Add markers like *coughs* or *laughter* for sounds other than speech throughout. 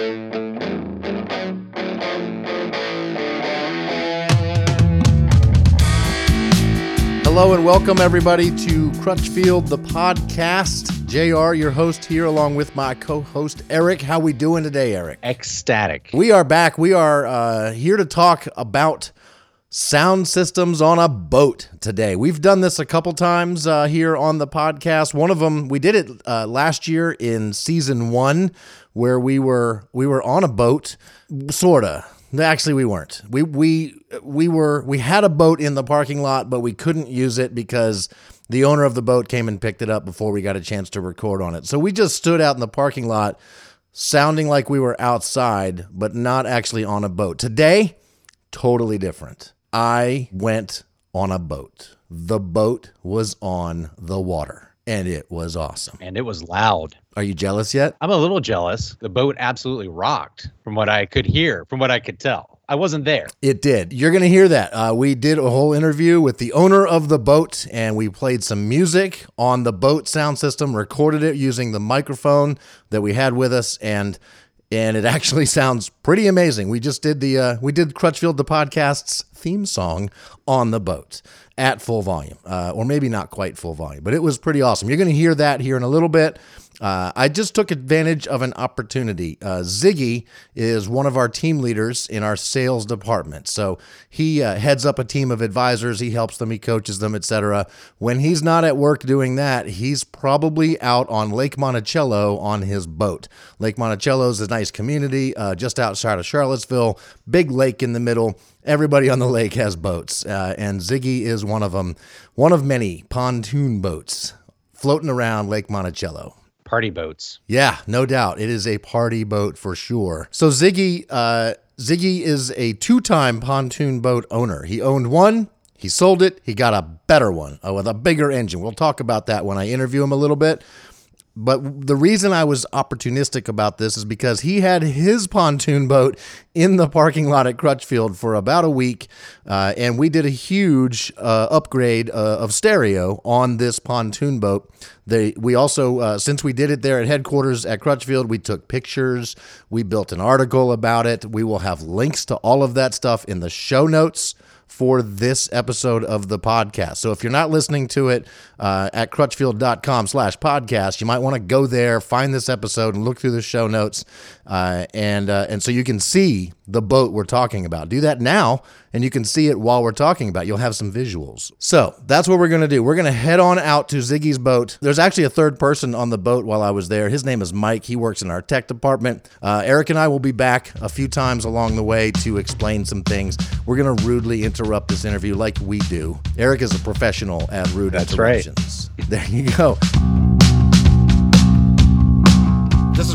Hello and welcome everybody to Crutchfield the podcast. JR, your host here along with my co-host Eric. How we doing today, Eric? Ecstatic. We are back. We are uh, here to talk about sound systems on a boat today. We've done this a couple times uh, here on the podcast. One of them we did it uh, last year in season one, where we were we were on a boat, sorta. Actually, we weren't. We we we were we had a boat in the parking lot, but we couldn't use it because the owner of the boat came and picked it up before we got a chance to record on it. So we just stood out in the parking lot, sounding like we were outside, but not actually on a boat. Today, totally different. I went on a boat. The boat was on the water, and it was awesome. And it was loud. Are you jealous yet? I'm a little jealous. The boat absolutely rocked from what I could hear, from what I could tell. I wasn't there. It did. You're going to hear that. Uh, we did a whole interview with the owner of the boat, and we played some music on the boat sound system, recorded it using the microphone that we had with us, and and it *laughs* actually sounds pretty amazing. We just did the uh, we did Crutchfield the podcast's theme song on the boat at full volume, uh, or maybe not quite full volume, but it was pretty awesome. You're going to hear that here in a little bit. Uh, I just took advantage of an opportunity. Uh, Ziggy is one of our team leaders in our sales department. So he uh, heads up a team of advisors. He helps them, he coaches them, etc. When he's not at work doing that, he's probably out on Lake Monticello on his boat. Lake Monticello is a nice community uh, just outside of Charlottesville, big lake in the middle. Everybody on the lake has boats, uh, and Ziggy is one of them, one of many pontoon boats floating around Lake Monticello. Party boats. Yeah, no doubt. It is a party boat for sure. So Ziggy, uh, Ziggy is a two-time pontoon boat owner. He owned one, he sold it, he got a better one uh, with a bigger engine. We'll talk about that when I interview him a little bit. But the reason I was opportunistic about this is because he had his pontoon boat in the parking lot at Crutchfield for about a week, uh, and we did a huge uh, upgrade uh, of stereo on this pontoon boat. They, we also, uh, since we did it there at headquarters at Crutchfield, we took pictures, we built an article about it. We will have links to all of that stuff in the show notes for this episode of the podcast. So if you're not listening to it uh, at crutchfield.com slash podcast, you might want to go there, find this episode and look through the show notes. Uh, and, uh, and so you can see the boat we're talking about. Do that now and you can see it while we're talking about it. You'll have some visuals. So that's what we're going to do. We're going to head on out to Ziggy's boat. There's actually a third person on the boat while I was there. His name is Mike. He works in our tech department. Uh, Eric and I will be back a few times along the way to explain some things. We're going to rudely interrupt this interview like we do. Eric is a professional at rude That's right. interruptions. There you go.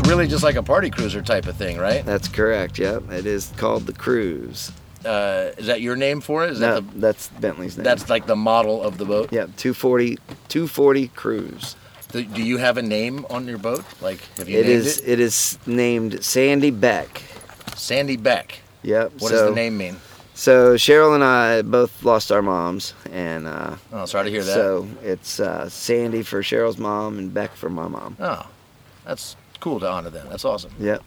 Really just like a party cruiser type of thing, right? That's correct. Yep, it is called the Cruise. Uh, is that your name for it? Is No, that the, that's Bentley's name. that's like the model of the boat? yeah, 240, 240 Cruise. Do do you have a name on your boat? Like, have you It named is. it? It is named Sandy Beck. Sandy Beck. Yep. What so, does the name mean? So Cheryl and I both lost our moms, and uh, Oh, sorry to hear that. so it's uh, Sandy for Cheryl's mom and Beck for my mom. oh, that's cool to honor them. That's awesome. Yeah.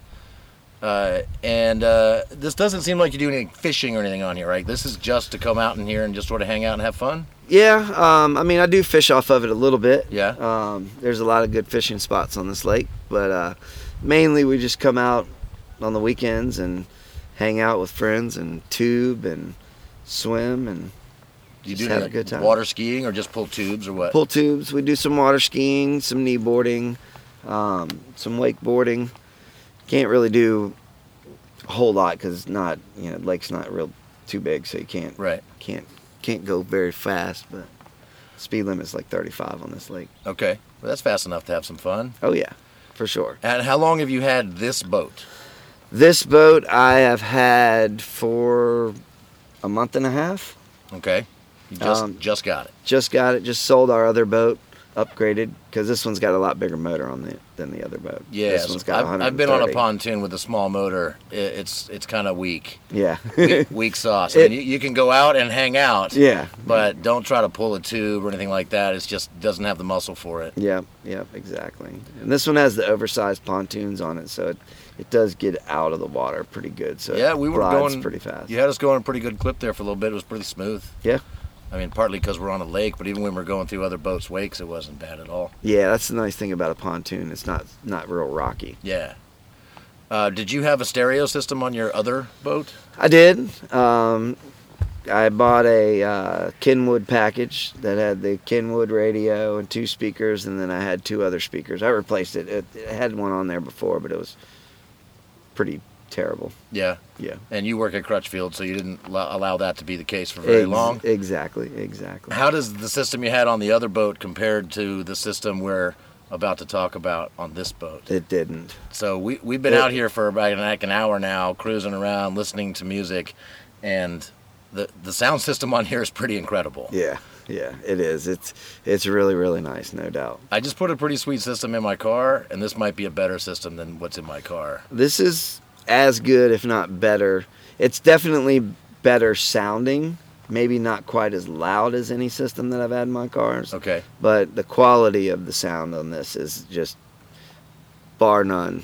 Uh, and uh, this doesn't seem like you do any fishing or anything on here, right? This is just to come out in here and just sort of hang out and have fun. Yeah. Um, I mean, I do fish off of it a little bit. Yeah. Um, there's a lot of good fishing spots on this lake, but uh, mainly we just come out on the weekends and hang out with friends and tube and swim and Do you do have any, a good time. water skiing or just pull tubes or what? pull tubes. We do some water skiing, some knee boarding, um, some wakeboarding. Can't really do a whole lot because not, you know, lake's not real too big, so you can't Right. can't can't go very fast. But speed limit's like 35 on this lake. Okay. Well, that's fast enough to have some fun. Oh yeah, for sure. And how long have you had this boat? This boat I have had for a month and a half. Okay. You just Um, just got it. Just got it. Just sold our other boat, upgraded because this one's got a lot bigger motor on it than the other boat. Yeah, this one's got I've, I've been on a pontoon with a small motor. I- It's it's kind of weak, Yeah. weak, *laughs* weak sauce. I mean, you, you can go out and hang out, yeah. but don't try to pull a tube or anything like that. It just doesn't have the muscle for it. Yeah, yeah, exactly. And this one has the oversized pontoons on it, so it it does get out of the water pretty good. So Yeah, we were going pretty fast. You had us going a pretty good clip there for a little bit. It was pretty smooth. Yeah. I mean, partly because we're on a lake, but even when we're going through other boats' wakes, it wasn't bad at all. Yeah, that's the nice thing about a pontoon. It's not not real rocky. Yeah. Uh, did you have a stereo system on your other boat? I did. Um, I bought a uh, Kenwood package that had the Kenwood radio and two speakers, and then I had two other speakers. I replaced it. It, it had one on there before, but it was pretty terrible. Yeah. Yeah. And you work at Crutchfield, so you didn't lo- allow that to be the case for very Ex- long. Exactly. Exactly. How does the system you had on the other boat compared to the system we're about to talk about on this boat? It didn't. So we we've been It- out here for about an, like an hour now, cruising around, listening to music, and the the sound system on here is pretty incredible. Yeah. Yeah. It is. It's it's really really nice, no doubt. I just put a pretty sweet system in my car, and this might be a better system than what's in my car. This is as good, if not better. It's definitely better sounding. Maybe not quite as loud as any system that I've had in my cars. Okay. but the quality of the sound on this is just bar none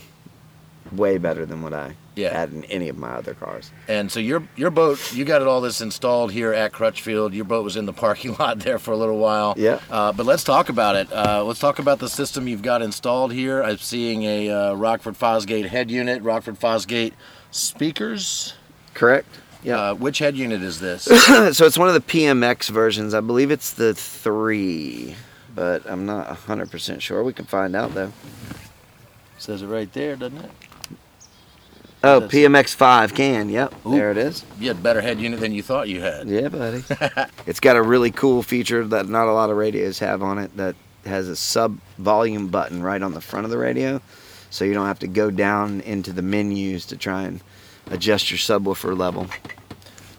way better than what I Yeah. had in any of my other cars. And so your your boat, you got it all this installed here at Crutchfield. Your boat was in the parking *laughs* lot there for a little while. Yeah. Uh, but let's talk about it. Uh, let's talk about the system you've got installed here. I'm seeing a uh, Rockford Fosgate head unit, Rockford Fosgate speakers. Correct? Yeah. Uh, which head unit is this? *coughs* so it's one of the PMX versions. I believe it's the 3, but I'm not 100% sure. We can find out though. Says it right there, doesn't it? Oh, That's- PMX 5 can. Yep. Ooh. There it is. You had a better head unit than you thought you had. Yeah, buddy. *laughs* it's got a really cool feature that not a lot of radios have on it that has a sub volume button right on the front of the radio. So you don't have to go down into the menus to try and adjust your subwoofer level.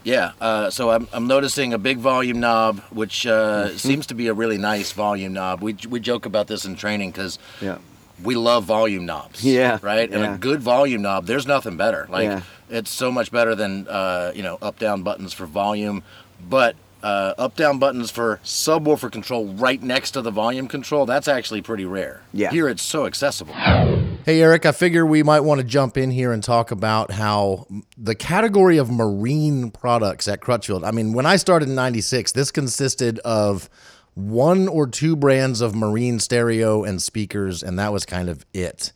Yeah, uh, so I'm, I'm noticing a big volume knob, which uh, Mm-hmm. seems to be a really nice volume knob. We, we joke about this in training because Yeah. We love volume knobs. *laughs* Yeah, Right? And a good volume knob, there's nothing better. Like, Yeah. it's so much better than, uh, you know, up down buttons for volume. But uh, up down buttons for subwoofer control right next to the volume control, that's actually pretty rare. Yeah. Here it's so accessible. Hey, Eric, I figure we might want to jump in here and talk about how the category of marine products at Crutchfield. I mean, when I started in 96, this consisted of one or two brands of marine stereo and speakers, and that was kind of it.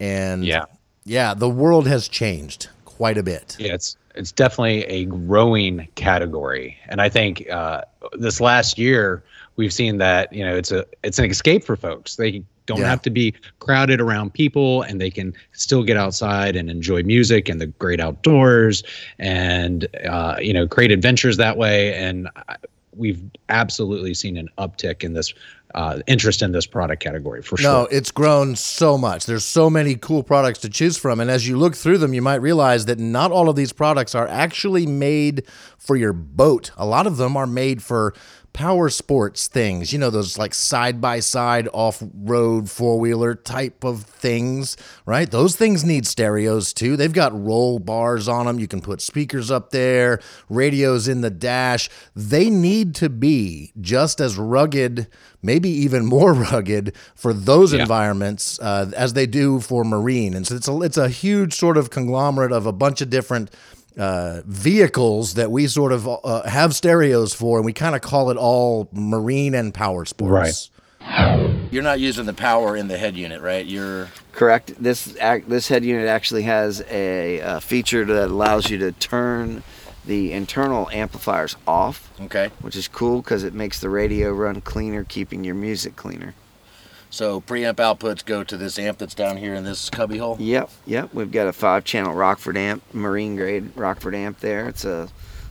And Yeah. yeah, the world has changed quite a bit. Yeah, it's it's definitely a growing category, and I think uh, this last year we've seen that you know it's a it's an escape for folks. They don't Yeah. have to be crowded around people, and they can still get outside and enjoy music and the great outdoors, and uh, you know create adventures that way. And I- we've absolutely seen an uptick in this uh, interest in this product category for sure. No, it's grown so much. There's so many cool products to choose from. And as you look through them, you might realize that not all of these products are actually made for your boat. A lot of them are made for power sports things, you know, those like side by side off road four wheeler type of things, right? Those things need stereos too. They've got roll bars on them. You can put speakers up there, radios in the dash. They need to be just as rugged, maybe even more *laughs* rugged for those Yeah. environments uh, as they do for marine. And so it's a, it's a huge sort of conglomerate of a bunch of different uh, vehicles that we sort of uh, have stereos for, and we kind of call it all marine and power sports. Right. You're not using the power in the head unit, right? You're Correct. This ac- this head unit actually has a, uh feature that allows you to turn the internal amplifiers off, okay. which is cool because it makes the radio run cleaner, keeping your music cleaner. So preamp outputs go to this amp that's down here in this cubby hole. Yep, yep. We've got a five channel Rockford amp, marine grade Rockford amp there. It's a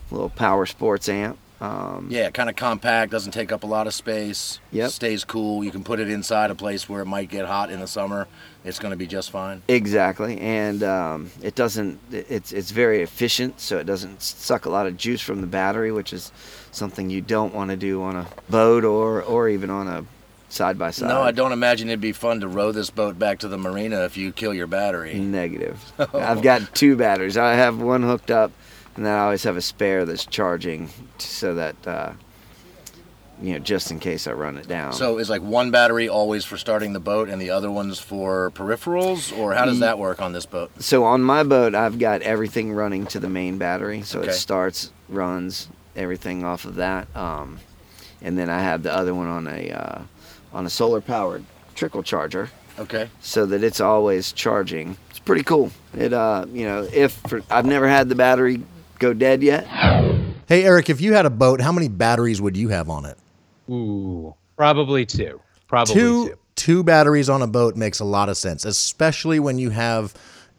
little power sports amp. Um, Yeah, kind of compact, doesn't take up a lot of space. Yep. Stays cool. You can put it inside a place where it might get hot in the summer. It's going to be just fine. Exactly, and um, it doesn't. It's it's very efficient, so it doesn't suck a lot of juice from the battery, which is something you don't want to do on a boat or or even on a side by side. No, I don't imagine it'd be fun to row this boat back to the marina if you kill your battery. Negative. *laughs* I've got two batteries. I have one hooked up, and then I always have a spare that's charging, so that uh, you know, just in case I run it down. So is like one battery always for starting the boat and the other one's for peripherals, or how does that work on this boat? So on my boat, I've got everything running to the main battery. So Okay. it starts, runs everything off of that, um, and then I have the other one on a uh, on a solar powered trickle charger, Okay. so that it's always charging. It's pretty cool. It uh, you know, if for, I've never had the battery go dead yet. Hey Eric, if you had a boat, how many batteries would you have on it? Ooh, probably two. Probably two two. two batteries on a boat makes a lot of sense, especially when you have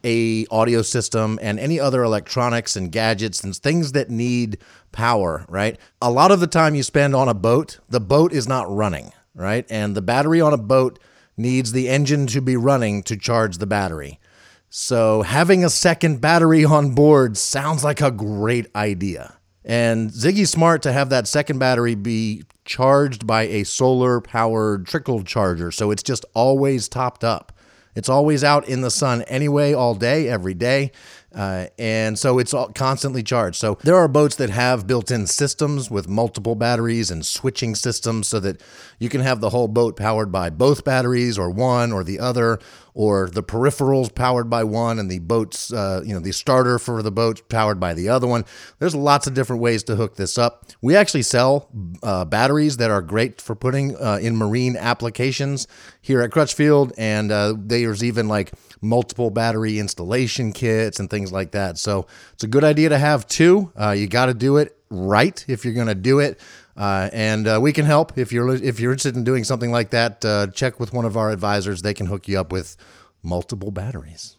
a audio system and any other electronics and gadgets and things that need power, right? A lot of the time you spend on a boat, the boat is not running, right? And the battery on a boat needs the engine to be running to charge the battery. So having a second battery on board sounds like a great idea. And Ziggy's smart to have that second battery be charged by a solar powered trickle charger. So it's just always topped up. It's always out in the sun anyway, all day, every day. Uh, and so it's all constantly charged. So there are boats that have built in systems with multiple batteries and switching systems so that you can have the whole boat powered by both batteries or one or the other, or the peripherals powered by one and the boat's, uh, you know, the starter for the boat powered by the other one. There's lots of different ways to hook this up. We actually sell uh, batteries that are great for putting uh, in marine applications here at Crutchfield, and uh, there's even like multiple battery installation kits and things like that. So it's a good idea to have two. Uh, you got to do it right if you're going to do it. Uh, and uh, we can help if you're if you're interested in doing something like that. Uh, check with one of our advisors; they can hook you up with multiple batteries.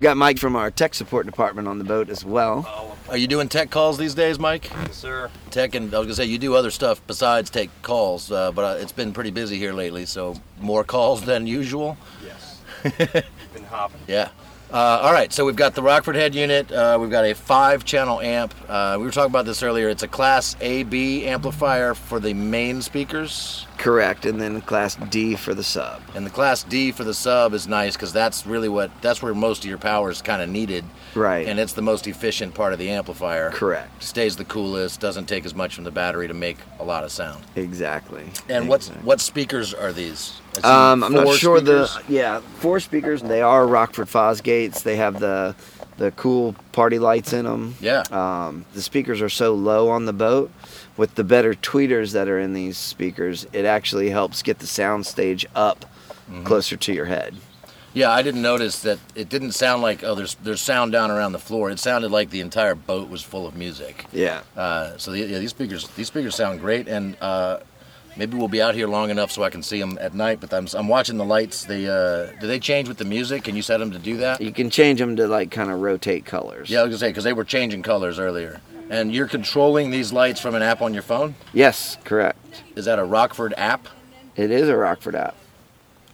Got Mike from our tech support department on the boat as well. Are you doing tech calls these days, Mike? Yes, sir. Tech, and I was gonna say you do other stuff besides take calls, uh, but uh, it's been pretty busy here lately. So more calls than usual. Yes. *laughs* Been hopping. Yeah. Uh, all right, so we've got the Rockford head unit. Uh, we've got a five-channel amp. Uh, we were talking about this earlier. It's a Class AB amplifier for the main speakers, Correct, and then Class D for the sub. and the Class D for the sub is nice because that's really what that's where most of your power is kind of needed, Right. and it's the most efficient part of the amplifier. Correct. Stays the coolest. Doesn't take as much from the battery to make a lot of sound. Exactly. And what's Exactly. what speakers are these? Um, I'm not sure speakers. the yeah four speakers. They are Rockford Fosgates. They have the the cool party lights in them. Yeah. Um, the speakers are so low on the boat. With the better tweeters that are in these speakers, it actually helps get the sound stage up Mm-hmm. closer to your head. Yeah, I didn't notice that it didn't sound like oh there's there's sound down around the floor. It sounded like the entire boat was full of music. Yeah. Uh, so the, yeah, these speakers these speakers sound great, and uh, maybe we'll be out here long enough so I can see them at night. But I'm, I'm watching the lights. They uh, do they change with the music? Can you set them to do that? You can change them to like kind of rotate colors. Yeah, I was gonna say because they were changing colors earlier. And you're controlling these lights from an app on your phone. Yes, correct. Is that a Rockford app? It is a Rockford app.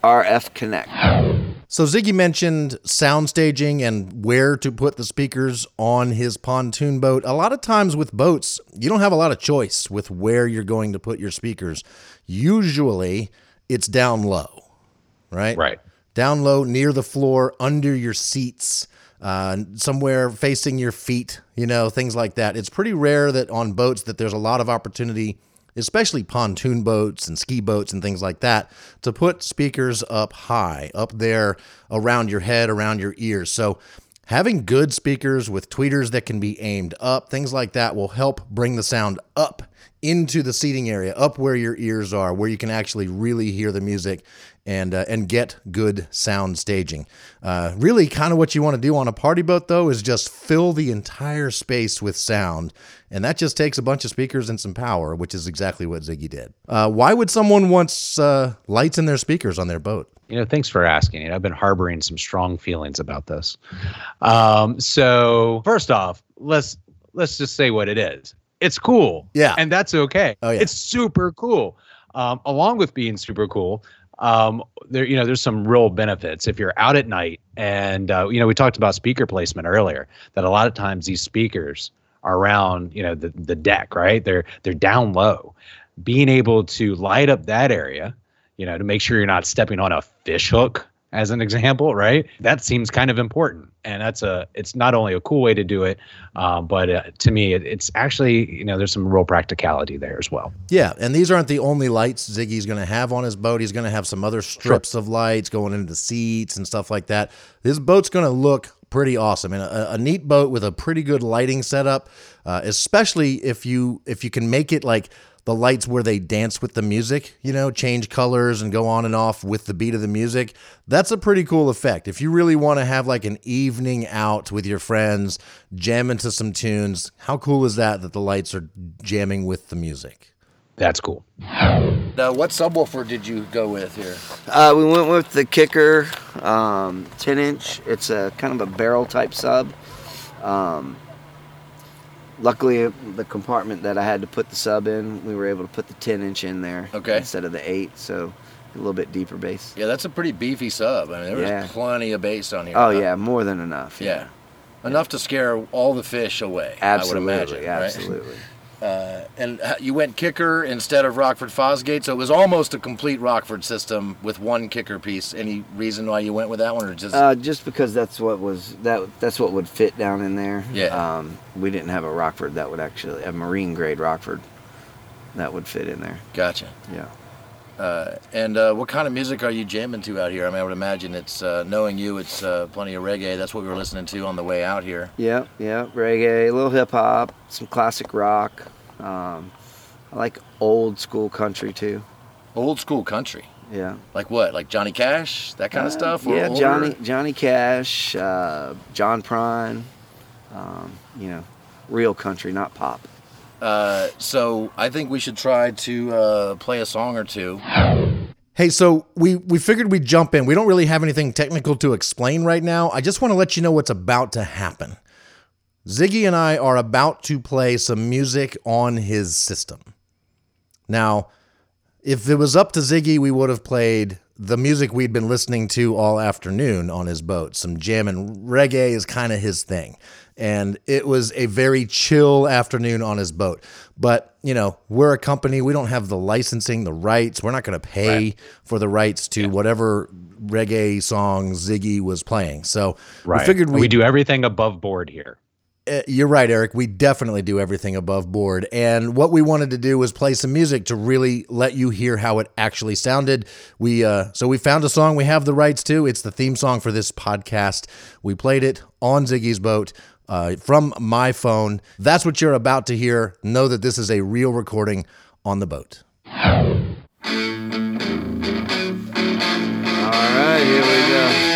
RF Connect. So Ziggy mentioned sound staging and where to put the speakers on his pontoon boat. A lot of times with boats, you don't have a lot of choice with where you're going to put your speakers. Usually, it's down low, right? Right. Down low near the floor, under your seats, uh, somewhere facing your feet, you know, things like that. It's pretty rare that on boats that there's a lot of opportunity especially pontoon boats and ski boats and things like that, to put speakers up high, up there around your head, around your ears. So having good speakers with tweeters that can be aimed up, things like that will help bring the sound up into the seating area, up where your ears are, where you can actually really hear the music and uh, and get good sound staging. Uh, really, kind of what you want to do on a party boat, though, is just fill the entire space with sound, and that just takes a bunch of speakers and some power, which is exactly what Ziggy did. Uh, why would someone want uh, lights in their speakers on their boat? You know, thanks for asking. You know, I've been harboring some strong feelings about this. Um, so first off, let's let's just say what it is. It's cool. Yeah. And that's okay. Oh, yeah. It's super cool. Um, along with being super cool, um, there you know there's some real benefits if you're out at night and uh, you know we talked about speaker placement earlier that a lot of times these speakers are around you know the, the deck right they're they're down low being able to light up that area you know to make sure you're not stepping on a fish hook as an example, right? That seems kind of important, and that's a it's not only a cool way to do it, uh, but uh, to me, it, it's actually you know there's some real practicality there as well. Yeah, and these aren't the only lights Ziggy's going to have on his boat. He's going to have some other strips of lights going into the seats and stuff like that. This boat's going to look pretty awesome and a, a neat boat with a pretty good lighting setup, uh, especially if you if you can make it like the lights where they dance with the music, you know, change colors and go on and off with the beat of the music. That's a pretty cool effect. If you really want to have like an evening out with your friends, jam into some tunes, how cool is that that the lights are jamming with the music? That's cool. Now, what subwoofer did you go with here? Uh, we went with the Kicker um, 10 inch. It's a kind of a barrel type sub. Um, luckily, the compartment that I had to put the sub in, we were able to put the 10 inch in there Okay. instead of the 8, so a little bit deeper bass. Yeah, that's a pretty beefy sub. I mean, there was Yeah. plenty of bass on here. Oh, yeah, more than enough. Yeah. Enough to scare all the fish away, Absolutely, I would imagine. right? Uh, and you went kicker instead of Rockford Fosgate, so it was almost a complete Rockford system with one kicker piece. Any reason why you went with that one, or just Uh, just because that's what was that that's what would fit down in there. Yeah. Um, we didn't have a Rockford that would actually a marine grade Rockford that would fit in there. gotcha? Yeah. Uh, and uh, what kind of music are you jamming to out here? I mean, I would imagine it's uh, knowing you, it's uh, plenty of reggae. That's what we were listening to on the way out here. Yeah, yeah, reggae, a little hip hop, some classic rock. Um, I like old school country too. Old school country, Yeah. like what? Like Johnny Cash, that kind of Uh, stuff. or Yeah, older? Johnny Johnny Cash, uh, John Prine. Um, you know, real country, not pop. Uh, so I think we should try to uh, play a song or two. Hey, so we we figured we'd jump in. We don't really have anything technical to explain right now. I just want to let you know what's about to happen. Ziggy and I are about to play some music on his system. Now, if it was up to Ziggy, we would have played the music we'd been listening to all afternoon on his boat. Some jam and reggae is kind of his thing. And it was a very chill afternoon on his boat. But, you know, we're a company. We don't have the licensing, the rights. We're not going to pay for the rights to whatever reggae song Ziggy was playing. So we figured we do everything above board here. Uh, you're right, Eric. We definitely do everything above board. And what we wanted to do was play some music to really let you hear how it actually sounded. We uh, so we found a song we have the rights to. It's the theme song for this podcast. We played it on Ziggy's boat. Uh, from my phone. That's what you're about to hear. Know that this is a real recording on the boat. All right, here we go.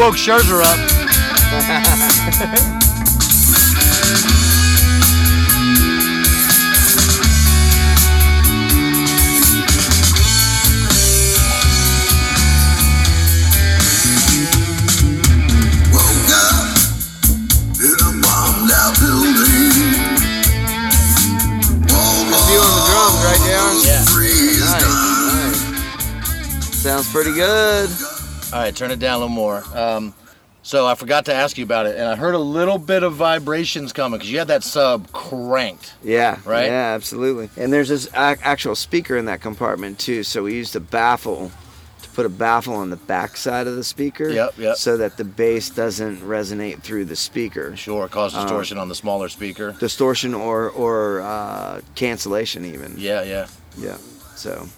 Woke Scherzer up. Woke up in a bombed out building. All You the drums, right, Darren? Yeah. Nice, nice. Sounds pretty good. All right, turn it down a little more. Um, so I forgot to ask you about it, and I heard a little bit of vibrations coming because you had that sub cranked. Yeah. Right? Yeah, absolutely. And there's this ac- actual speaker in that compartment too. So we used a baffle to put a baffle on the back side of the speaker. Yep, yep. So that the bass doesn't resonate through the speaker. Sure, cause distortion on the smaller speaker. Distortion or or uh, cancellation even. Yeah, yeah. Yeah. So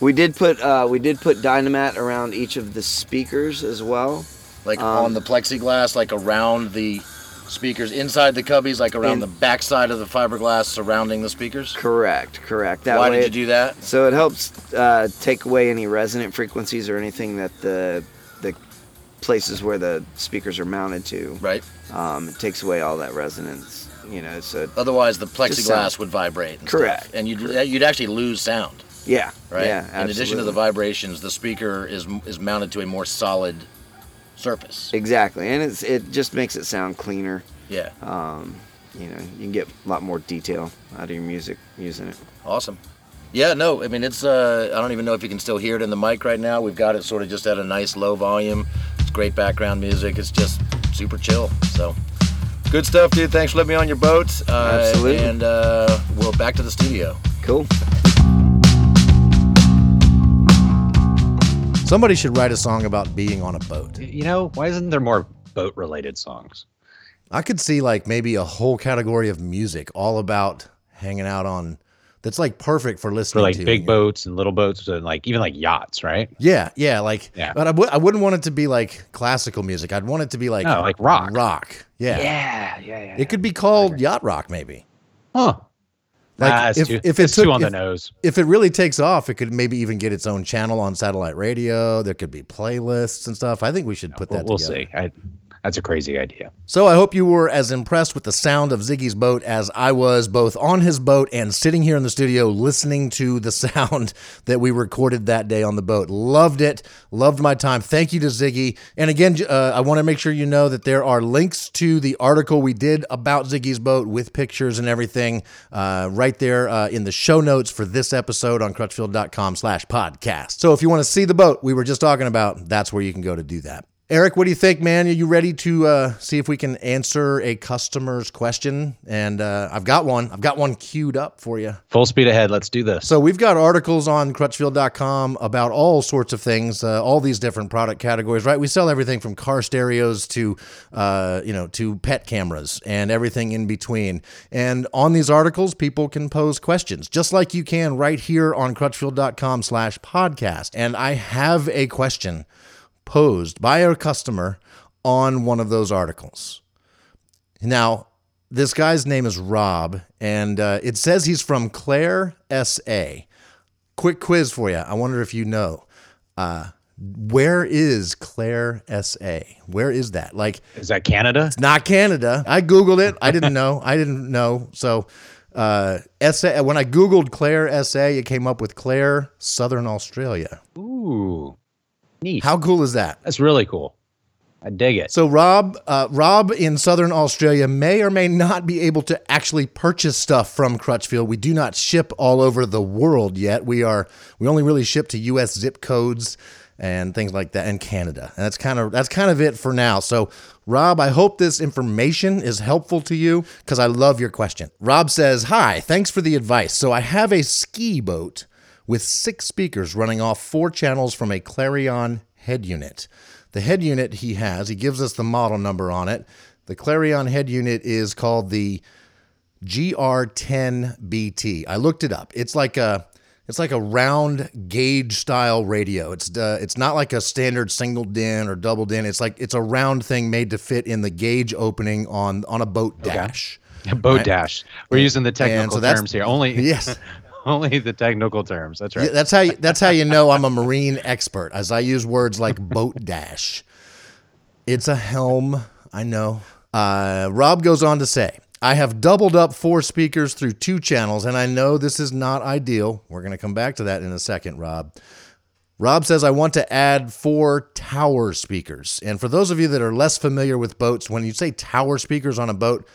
we did put uh, we did put dynamat around each of the speakers as well. Like Um, on the plexiglass, like around the speakers, inside the cubbies, like around In- the backside of the fiberglass surrounding the speakers. Correct. Correct. That Why did you do that? So it helps uh, take away any resonant frequencies or anything that the the places where the speakers are mounted to. Right. Um, it takes away all that resonance. You know, so Otherwise, the plexiglass would vibrate. And Correct. Stuff. And you'd you'd actually lose sound. Yeah, Right. Yeah, In addition to the vibrations, the speaker is is mounted to a more solid surface. exactly, and it's it just makes it sound cleaner. Yeah. Um, you know, you can get a lot more detail out of your music using it. Awesome. Yeah, no, I mean it's. Uh, I don't even know if you can still hear it in the mic right now. We've got it sort of just at a nice low volume. It's great background music. It's just super chill. So, good stuff, dude. Thanks for letting me on your boat. Uh, Absolutely. And uh, we're back to the studio. Cool. Somebody should write a song about being on a boat. You know, why isn't there more boat related songs? I could see like maybe a whole category of music all about hanging out on that's like perfect for listening to. For like to. big know? boats and little boats and like even like yachts, right? Yeah, yeah, like Yeah. but I w- I wouldn't want it to be like classical music. I'd want it to be like No, like rock. Rock. Yeah. Yeah, yeah, yeah. It could be called yacht rock maybe. Huh. Like ah, it's if, too, if it it's took too on if, the nose. if it really takes off, it could maybe even get its own channel on satellite radio. There could be playlists and stuff. I think we should put We'll, that we'll see. I, that's a crazy idea. So I hope you were as impressed with the sound of Ziggy's boat as I was, both on his boat and sitting here in the studio listening to the *laughs* sound that we recorded that day on the boat. Loved it. Loved my time. Thank you to Ziggy. And again, uh, I want to make sure you know that there are links to the article we did about Ziggy's boat with pictures and everything uh, right there uh, in the show notes for this episode on crutchfield.com slash podcast. So if you want to see the boat we were just talking about, that's where you can go to do that. Eric, what do you think, man? Are you ready to uh, see if we can answer a customer's question? And uh, I've got one. I've got one queued up for you. Full speed ahead. Let's do this. So we've got articles on crutchfield.com about all sorts of things, uh, all these different product categories, right? We sell everything from car stereos to, uh, you know, to pet cameras and everything in between. And on these articles, people can pose questions, just like you can right here on crutchfield.com slash podcast. And I have a question posed by our customer on one of those articles. Now, this guy's name is Rob, and uh, it says he's from Clare, SA. Quick quiz for you. I wonder if you know. Uh, where is Clare, SA? Where is that? Like, Is that Canada? It's not Canada. I Googled it. I didn't know. I didn't know. So, uh, SA, when I Googled Clare, SA, it came up with Clare, Southern Australia. Ooh, neat. How cool is that? That's really cool. I dig it. So Rob, uh, Rob in Southern Australia may or may not be able to actually purchase stuff from Crutchfield. We do not ship all over the world yet. We are we only really ship to U.S. zip codes and things like that, and Canada. And that's kind of that's kind of it for now. So Rob, I hope this information is helpful to you because I love your question. Rob says, "Hi, thanks for the advice. So I have a ski boat." With six speakers running off four channels from a Clarion head unit. The head unit he has, he gives us the model number on it. The Clarion head unit is called the GR10BT. I looked it up. It's like a it's like a round gauge style radio. It's uh, it's not like a standard single din or double din. It's like it's a round thing made to fit in the gauge opening on on a boat dash. Boat dash. We're using the technical so terms here. Only *laughs* Yes. *laughs* only the technical terms. That's right. Yeah, that's how you, that's how you know I'm a marine expert, as I use words like boat dash. It's a helm, I know. Uh, Rob goes on to say, I have doubled up four speakers through two channels, and I know this is not ideal. We're going to come back to that in a second, Rob. Rob says, I want to add four tower speakers. And for those of you that are less familiar with boats, when you say tower speakers on a boat,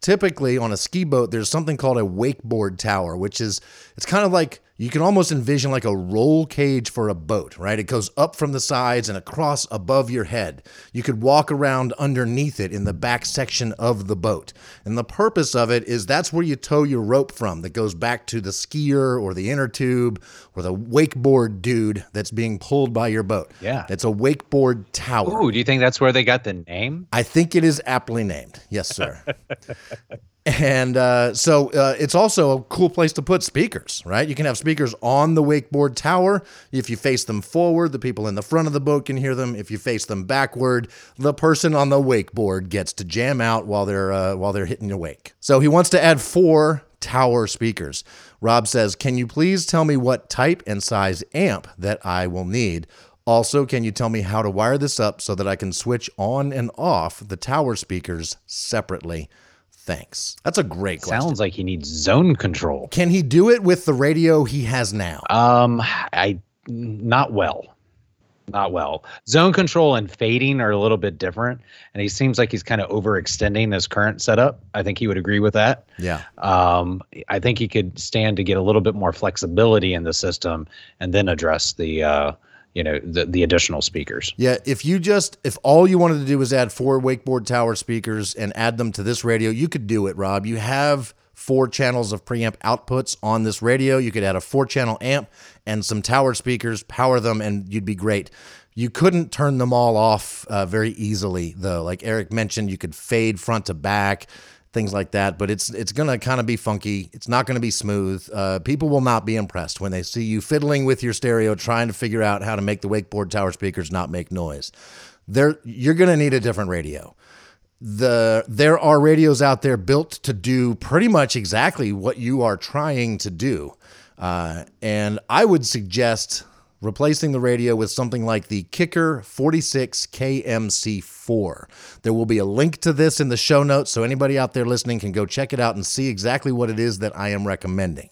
typically on a ski boat, there's something called a wakeboard tower, which is, it's kind of like, you can almost envision like a roll cage for a boat, right? It goes up from the sides and across above your head. You could walk around underneath it in the back section of the boat. And the purpose of it is that's where you tow your rope from that goes back to the skier or the inner tube or the wakeboard dude that's being pulled by your boat. Yeah. It's a wakeboard tower. Ooh, do you think that's where they got the name? I think it is aptly named. Yes, sir. *laughs* and uh, so uh, it's also a cool place to put speakers, right? You can have speakers on the wakeboard tower. If you face them forward, the people in the front of the boat can hear them. If you face them backward, the person on the wakeboard gets to jam out while they're uh, while they're hitting the wake. So he wants to add four tower speakers. Rob says, "Can you please tell me what type and size amp that I will need?" Also, can you tell me how to wire this up so that I can switch on and off the tower speakers separately? Thanks. That's a great question. Sounds like he needs zone control. Can he do it with the radio he has now? Um, I not well, not well. Zone control and fading are a little bit different, and he seems like he's kind of overextending his current setup. I think he would agree with that. Yeah. Um, I think he could stand to get a little bit more flexibility in the system, and then address the, uh, you know, the the additional speakers. Yeah, if you just if all you wanted to do was add four wakeboard tower speakers and add them to this radio, you could do it, Rob. You have four channels of preamp outputs on this radio. You could add a four channel amp and some tower speakers, power them, and you'd be great. You couldn't turn them all off uh, very easily, though. Like Eric mentioned, you could fade front to back, things like that. But it's it's gonna kind of be funky. It's not gonna be smooth. Uh, people will not be impressed when they see you fiddling with your stereo, trying to figure out how to make the wakeboard tower speakers not make noise. There, you're gonna need a different radio the there are radios out there built to do pretty much exactly what you are trying to do. Uh, and I would suggest replacing the radio with something like the Kicker 46 KMC4. There will be a link to this in the show notes, so anybody out there listening can go check it out and see exactly what it is that I am recommending.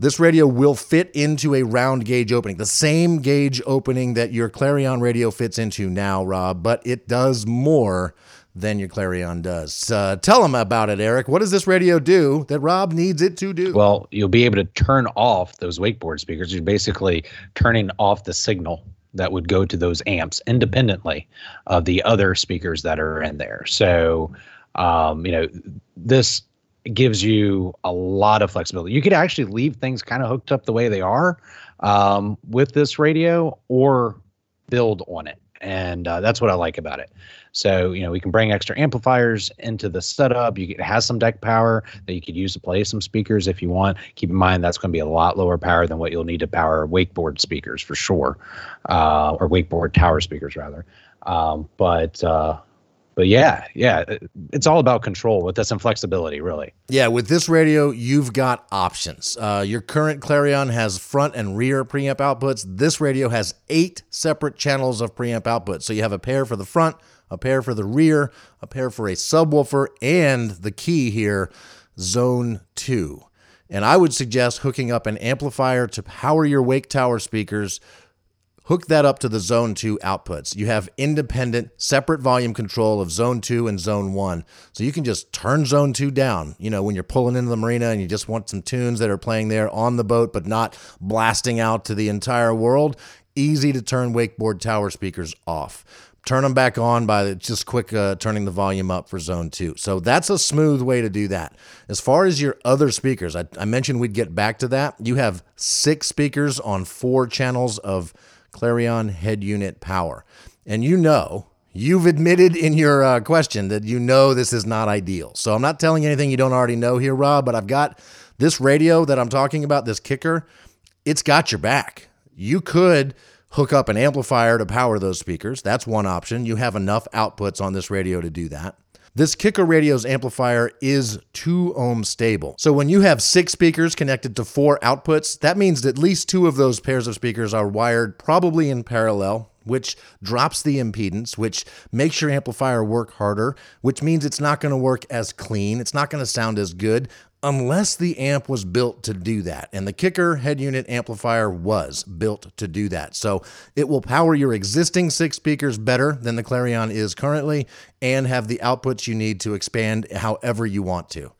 This radio will fit into a round gauge opening, the same gauge opening that your Clarion radio fits into now, Rob, but it does more than your Clarion does. Uh, tell them about it, Eric. What does this radio do that Rob needs it to do? Well, you'll be able to turn off those wakeboard speakers. You're basically turning off the signal that would go to those amps independently of the other speakers that are in there. So, um, you know, this gives you a lot of flexibility. You could actually leave things kind of hooked up the way they are um, with this radio or build on it. And uh, that's what I like about it. So, you know, we can bring extra amplifiers into the setup. You, it has some deck power that you could use to play some speakers if you want. Keep in mind that's going to be a lot lower power than what you'll need to power wakeboard speakers for sure, uh, or wakeboard tower speakers rather. Um, but uh, but yeah, yeah, it's all about control with this and flexibility, really. Yeah, with this radio, you've got options. Uh, your current Clarion has front and rear preamp outputs. This radio has eight separate channels of preamp output. So you have a pair for the front, a pair for the rear, a pair for a subwoofer, and the key here, zone two. And I would suggest hooking up an amplifier to power your Wake Tower speakers. Hook that up to the zone two outputs. You have independent, separate volume control of zone two and zone one. So you can just turn zone two down, you know, when you're pulling into the marina and you just want some tunes that are playing there on the boat, but not blasting out to the entire world. Easy to turn wakeboard tower speakers off turn them back on by just quick uh, turning the volume up for zone two. So that's a smooth way to do that. As far as your other speakers, I, I mentioned we'd get back to that. You have six speakers on four channels of Clarion head unit power. And you know, you've admitted in your uh, question that you know this is not ideal. So I'm not telling you anything you don't already know here, Rob, but I've got this radio that I'm talking about, this kicker, it's got your back. You could hook up an amplifier to power those speakers. That's one option. You have enough outputs on this radio to do that. This Kicker Radio's amplifier is 2 ohm stable. So when you have six speakers connected to four outputs, that means that at least two of those pairs of speakers are wired probably in parallel, which drops the impedance, which makes your amplifier work harder, which means it's not going to work as clean. It's not going to sound as good unless the amp was built to do that. And the Kicker head unit amplifier was built to do that. So it will power your existing six speakers better than the Clarion is currently and have the outputs you need to expand however you want to.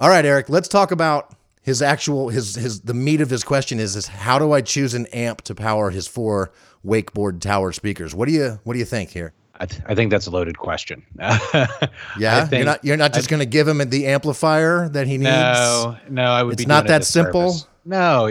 All right, Eric, let's talk about his actual his his the meat of his question is is how do I choose an amp to power his four wakeboard tower speakers? What do you what do you think here? I, th- I think that's a loaded question. *laughs* yeah, think, you're not you're not just going to give him the amplifier that he needs. No, no, I would. Be. It's not that simple. No,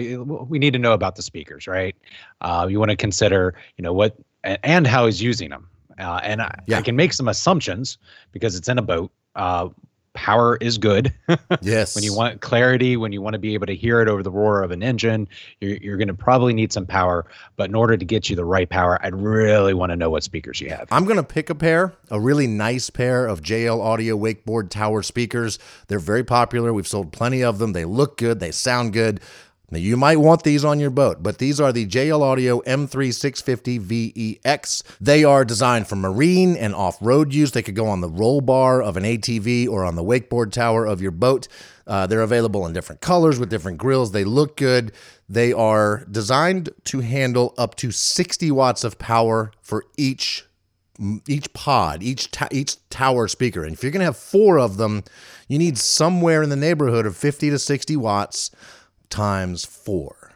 we need to know about the speakers, right? Uh, you want to consider, you know, what and, and how he's using them. Uh, and I, yeah. I, can make some assumptions because it's in a boat. Uh, power is good. *laughs* yes. When you want clarity, when you want to be able to hear it over the roar of an engine, you're, you're going to probably need some power. But in order to get you the right power, I'd really want to know what speakers you have. I'm going to pick a pair, a really nice pair of JL Audio Wakeboard Tower speakers. They're very popular. We've sold plenty of them. They look good, they sound good. Now, you might want these on your boat, but these are the JL Audio M3650 VEX. They are designed for marine and off road use. They could go on the roll bar of an ATV or on the wakeboard tower of your boat. Uh, they're available in different colors with different grills. They look good. They are designed to handle up to 60 watts of power for each each pod, each each tower speaker. And if you're going to have four of them, you need somewhere in the neighborhood of 50 to 60 watts times four.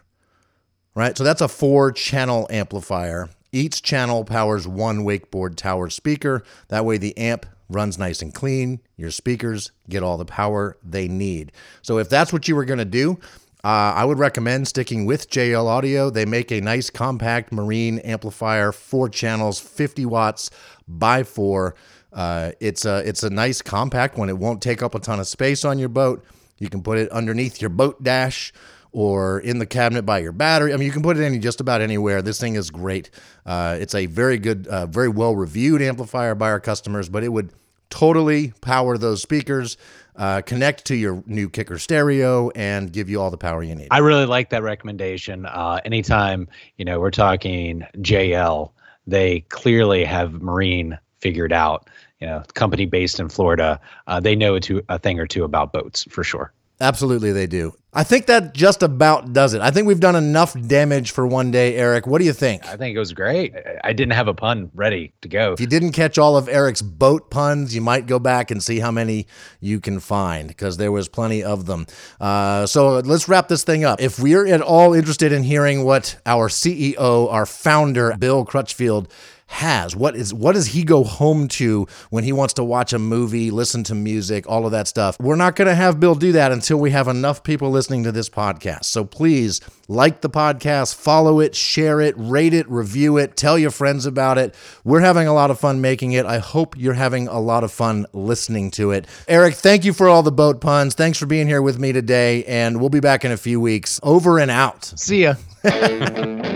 Right? So that's a four channel amplifier. Each channel powers one wakeboard tower speaker. That way the amp runs nice and clean. Your speakers get all the power they need. So if that's what you were going to do, uh, I would recommend sticking with JL Audio. They make a nice compact marine amplifier, four channels, 50 watts by four. Uh, it's a it's a nice compact one. It won't take up a ton of space on your boat. You can put it underneath your boat dash or in the cabinet by your battery. I mean, you can put it in just about anywhere. This thing is great. Uh, it's a very good, uh, very well reviewed amplifier by our customers, but it would totally power those speakers, uh, connect to your new kicker stereo, and give you all the power you need. I really like that recommendation. Uh, anytime you know we're talking JL, they clearly have marine figured out. You know, company based in Florida, uh, they know a, two, a thing or two about boats for sure. Absolutely, they do. I think that just about does it. I think we've done enough damage for one day, Eric. What do you think? I think it was great. I- didn't have a pun ready to go. If you didn't catch all of Eric's boat puns, you might go back and see how many you can find because there was plenty of them. Uh, so let's wrap this thing up. If we're at all interested in hearing what our CEO, our founder, Bill Crutchfield, has? What is what does he go home to when he wants to watch a movie listen to music all of that stuff? We're not going to have bill do that until we have enough people listening to this podcast. So please like the podcast follow it share it rate it review it tell your friends about it. We're having a lot of fun making it. I hope you're having a lot of fun listening to it. Eric thank you for all the boat puns. Thanks for being here with me today and we'll be back in a few weeks. Over and out. See ya. *laughs*